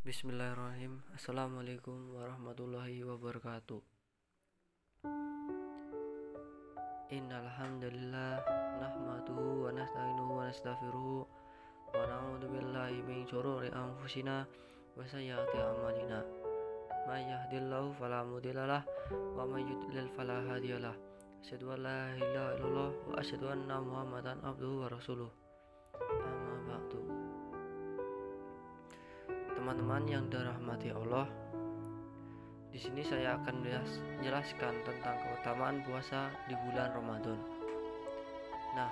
Bismillahirrahmanirrahim. Assalamualaikum warahmatullahi wabarakatuh. Innalhamdulillah Nahmaduhu wa nasta'inuhu wa nastaghfiruhu Wa na'udhu billahi min syururi anfusina Wa sayyati amalina. Man yahdillahu falamudillalah Wa man yudlil falahadiyalah Asyadu an la ilaha illallah Wa asyadu anna muhammadan abduhu wa rasuluh Teman-teman yang dirahmati Allah, di sini saya akan menjelaskan tentang keutamaan puasa di bulan Ramadan. Nah,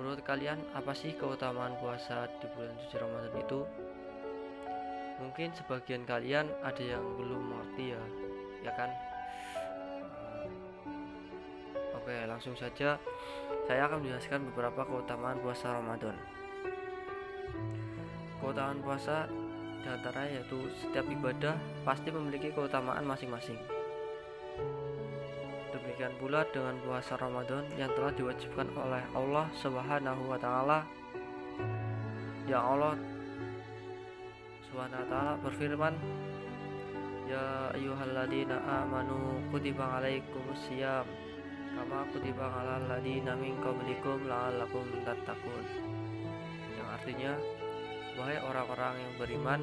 menurut kalian apa sih keutamaan puasa di bulan suci Ramadan itu? Mungkin sebagian kalian ada yang belum mengerti ya, ya kan? Oke, langsung saja saya akan menjelaskan beberapa keutamaan puasa Ramadan. Keutamaan puasa di antara yaitu setiap ibadah pasti memiliki keutamaan masing-masing. Demikian pula dengan puasa Ramadan yang telah diwajibkan oleh Allah Subhanahu wa taala. Ya Allah Subhanahu wa taala berfirman, Ya ayyuhalladzina amanu kutiba alaikumusiyam kama kutiba alal ladzina min qablikum la'allakum tattaqun. Yang artinya Wahai orang-orang yang beriman,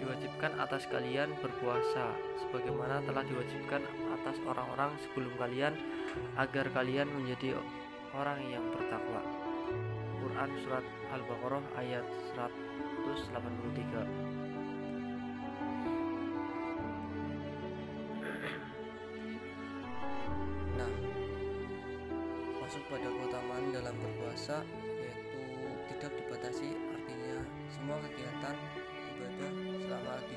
diwajibkan atas kalian berpuasa sebagaimana telah diwajibkan atas orang-orang sebelum kalian agar kalian menjadi orang yang bertakwa. Quran surat Al-Baqarah ayat 183. Nah, masuk pada keutamaan dalam berpuasa yaitu tidak dibatasi semua kegiatan ibadah selama di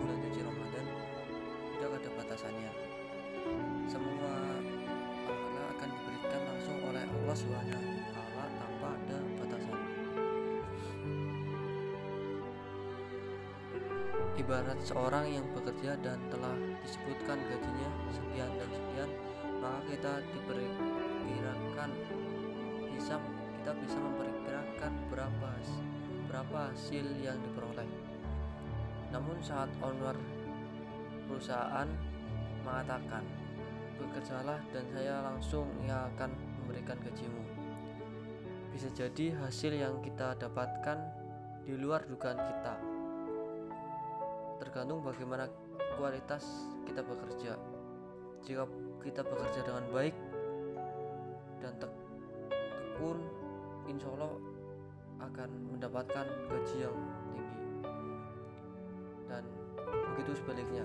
bulan suci Ramadan tidak ada batasannya. Semua pahala akan diberikan langsung oleh Allah Subhanahu wa tanpa ada batasan. Ibarat seorang yang bekerja dan telah disebutkan gajinya sekian dan sekian maka kita diperkirakan bisa kita bisa memperkirakan berapa berapa hasil yang diperoleh. Namun saat owner perusahaan mengatakan, bekerjalah dan saya langsung yang akan memberikan gajimu. Bisa jadi hasil yang kita dapatkan di luar dugaan kita. Tergantung bagaimana kualitas kita bekerja. Jika kita bekerja dengan baik dan tekun, insya Allah akan mendapatkan gaji yang tinggi. Dan begitu sebaliknya.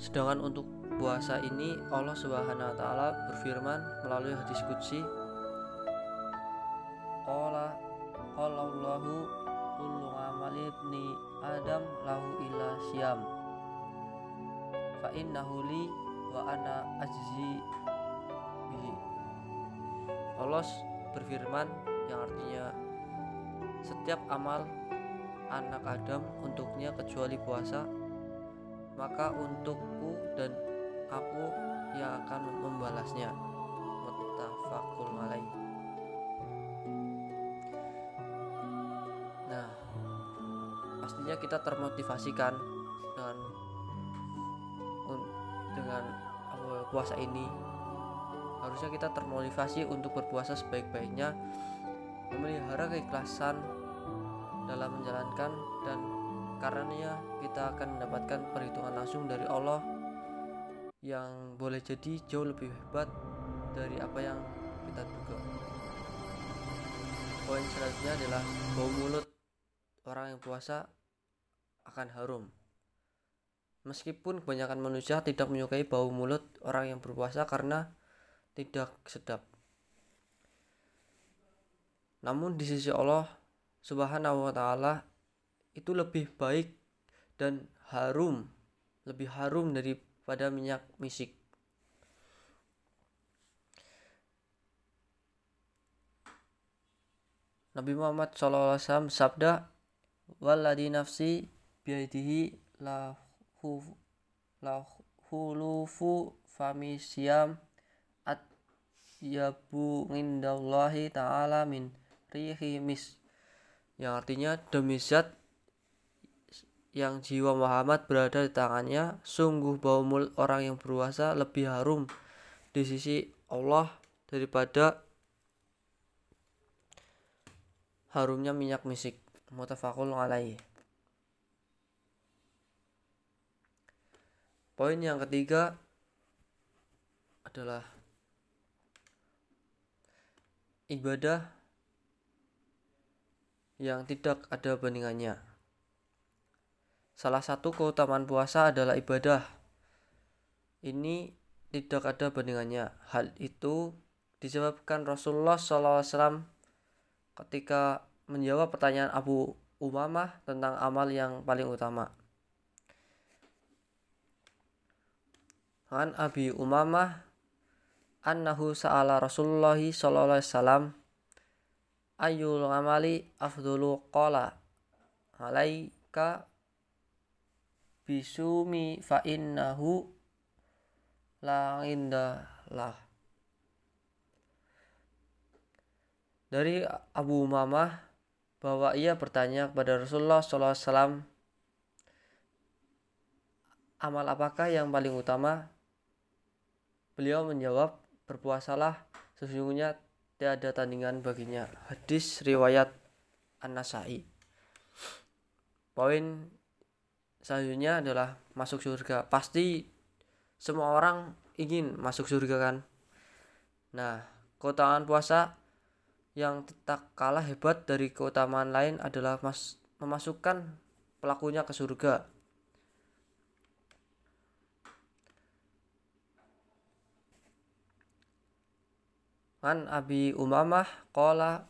Sedangkan untuk puasa ini Allah Subhanahu wa taala berfirman melalui hadis qudsi qala qala Allahu kullu adam lahu illa siyam. Fa innahu li wa ana ajzi Allah berfirman yang artinya setiap amal anak Adam untuknya kecuali puasa maka untukku dan aku yang akan membalasnya. Muttafaqul alaih. Nah pastinya kita termotivasikan dengan dengan puasa ini harusnya kita termotivasi untuk berpuasa sebaik-baiknya memelihara keikhlasan dalam menjalankan dan karenanya kita akan mendapatkan perhitungan langsung dari Allah yang boleh jadi jauh lebih hebat dari apa yang kita duga. Poin selanjutnya adalah bau mulut orang yang puasa akan harum. Meskipun kebanyakan manusia tidak menyukai bau mulut orang yang berpuasa karena tidak sedap. Namun di sisi Allah Subhanahu wa taala itu lebih baik dan harum, lebih harum daripada minyak misik. Nabi Muhammad SAW sabda walladhi nafsi biaidihi lahu lahulufu fami siam yabu indallahi ta'ala min rihi mis. Yang artinya demi zat yang jiwa Muhammad berada di tangannya sungguh bau mulut orang yang berpuasa lebih harum di sisi Allah daripada harumnya minyak misik. Mutafakul alaih poin yang ketiga adalah ibadah yang tidak ada bandingannya. Salah satu keutamaan puasa adalah ibadah. Ini tidak ada bandingannya. Hal itu disebabkan Rasulullah SAW ketika menjawab pertanyaan Abu Umamah tentang amal yang paling utama. An Abi Umamah annahu sa'ala Rasulullah sallallahu alaihi wasallam ayyul amali afdulu qala alaika bisumi fa innahu la lah. Dari Abu Umamah bahwa ia bertanya kepada Rasulullah SAW amal apakah yang paling utama? Beliau menjawab berpuasalah sesungguhnya tiada tandingan baginya. Hadis riwayat An-Nasai. Poin selanjutnya adalah masuk surga. Pasti semua orang ingin masuk surga kan? Nah keutamaan puasa yang tak kalah hebat dari keutamaan lain adalah mas memasukkan pelakunya ke surga An Abi Umamah qala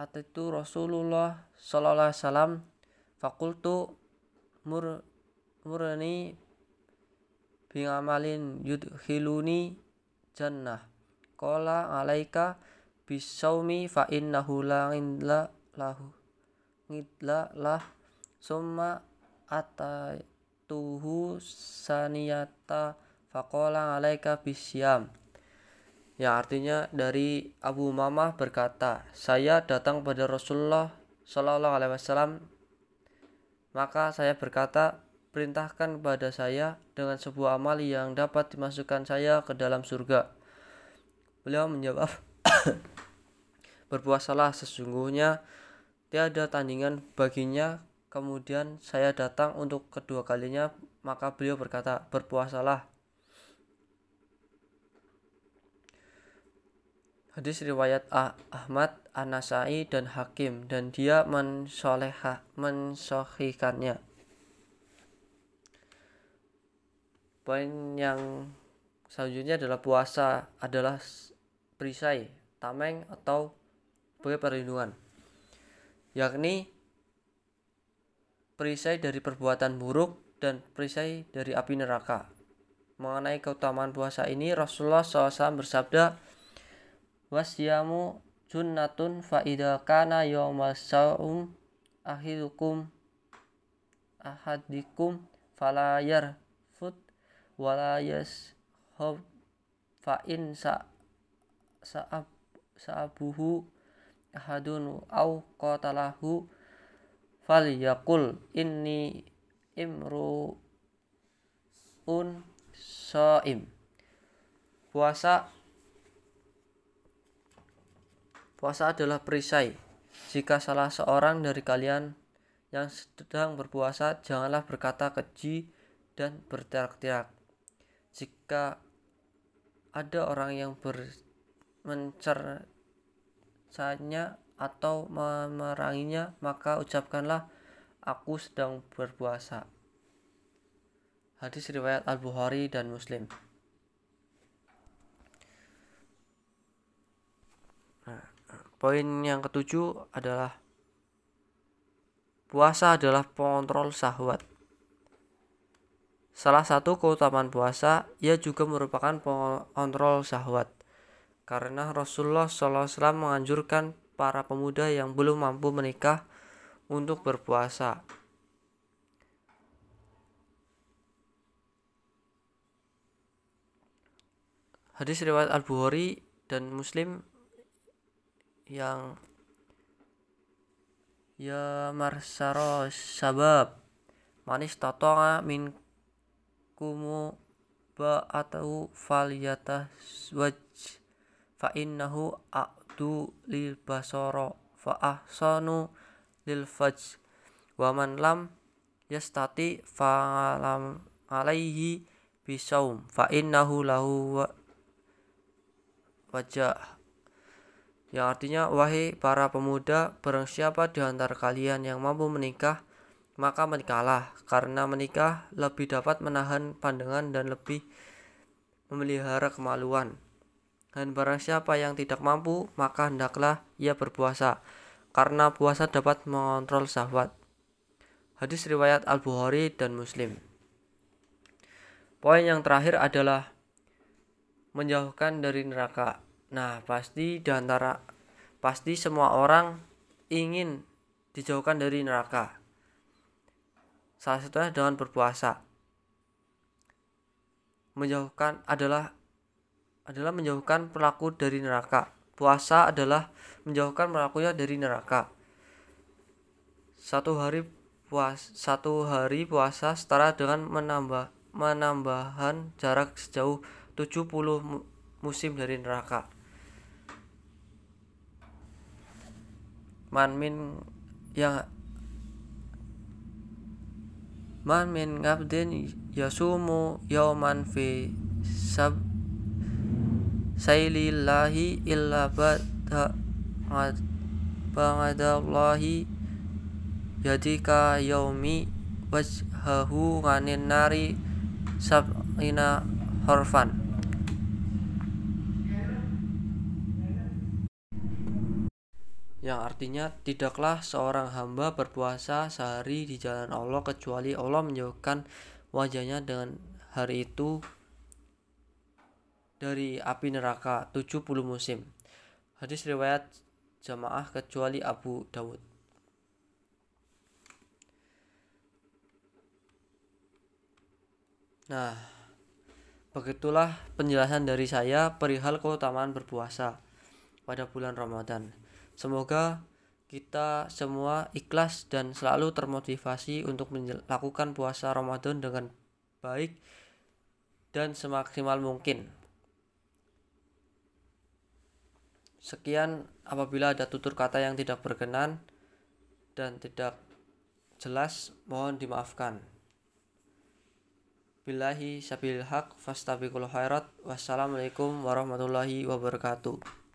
ataitu Rasulullah sallallahu alaihi wasallam fakultu mur murni bi amalin yudkhiluni jannah. Qala alaika bisaumi fa innahu la indla lahu ngidla lah. Summa atatuhu saniyata faqala alaika bisyam yang artinya dari Abu Mamah berkata, saya datang pada Rasulullah Shallallahu Alaihi Wasallam, maka saya berkata, perintahkan kepada saya dengan sebuah amal yang dapat dimasukkan saya ke dalam surga. Beliau menjawab, berpuasalah sesungguhnya tiada tandingan baginya. Kemudian saya datang untuk kedua kalinya, maka beliau berkata, berpuasalah Hadis riwayat ah Ahmad, An-Nasai dan Hakim dan dia mensoleha mensohikannya. Poin yang selanjutnya adalah puasa adalah perisai, tameng atau sebagai perlindungan. Yakni perisai dari perbuatan buruk dan perisai dari api neraka. Mengenai keutamaan puasa ini Rasulullah SAW bersabda, wasyamu junnatun fa idza kana yaumas saum ahidukum ahadikum fala yarfut wala yashab fa in sa sa'ab sa'abuhu ahadun au qatalahu falyakul. Inni imru un soim puasa Puasa adalah perisai. Jika salah seorang dari kalian yang sedang berpuasa, janganlah berkata keji dan berteriak-teriak. Jika ada orang yang ber mencercanya atau memeranginya, maka ucapkanlah aku sedang berpuasa. Hadis riwayat Al-Bukhari dan Muslim. Poin yang ketujuh adalah puasa adalah pengontrol syahwat. Salah satu keutamaan puasa, ia juga merupakan pengontrol syahwat. Karena Rasulullah SAW menganjurkan para pemuda yang belum mampu menikah untuk berpuasa. Hadis riwayat Al-Bukhari dan Muslim yang ya marsaro sabab. Manis totonga min kumu ba atau faliyata waj. Fa innahu a'du lil basoro. Fa ahsanu lil faj. Wa man lam yastati fa lam alaihi bisaum. Fa innahu lahu wajah yang artinya wahai para pemuda barang siapa di antara kalian yang mampu menikah maka menikahlah karena menikah lebih dapat menahan pandangan dan lebih memelihara kemaluan. Dan barang siapa yang tidak mampu maka hendaklah ia berpuasa karena puasa dapat mengontrol syahwat hadis riwayat Al-Bukhari dan Muslim. Poin yang terakhir adalah menjauhkan dari neraka Nah, pasti di antara pasti semua orang ingin dijauhkan dari neraka. Salah satunya dengan berpuasa. Menjauhkan adalah adalah menjauhkan pelaku dari neraka. Puasa adalah menjauhkan pelakunya dari neraka. Satu hari puas satu hari puasa setara dengan menambah menambahan jarak sejauh 70 musim dari neraka. Man min yang man min ngabdin yasumu yauman fi sab sailillahi illa ba'da ba'dallahi yadika yaumi wajhahu nganin nari sab'ina horfan yang artinya tidaklah seorang hamba berpuasa sehari di jalan Allah kecuali Allah menjauhkan wajahnya dengan hari itu dari api neraka 70 musim. Hadis riwayat jamaah kecuali Abu Dawud. Nah, begitulah penjelasan dari saya perihal keutamaan berpuasa pada bulan Ramadan. Semoga kita semua ikhlas dan selalu termotivasi untuk melakukan puasa Ramadan dengan baik dan semaksimal mungkin. Sekian apabila ada tutur kata yang tidak berkenan dan tidak jelas mohon dimaafkan. Billahi sabil haq fastabiqul khairat. Wassalamualaikum warahmatullahi wabarakatuh.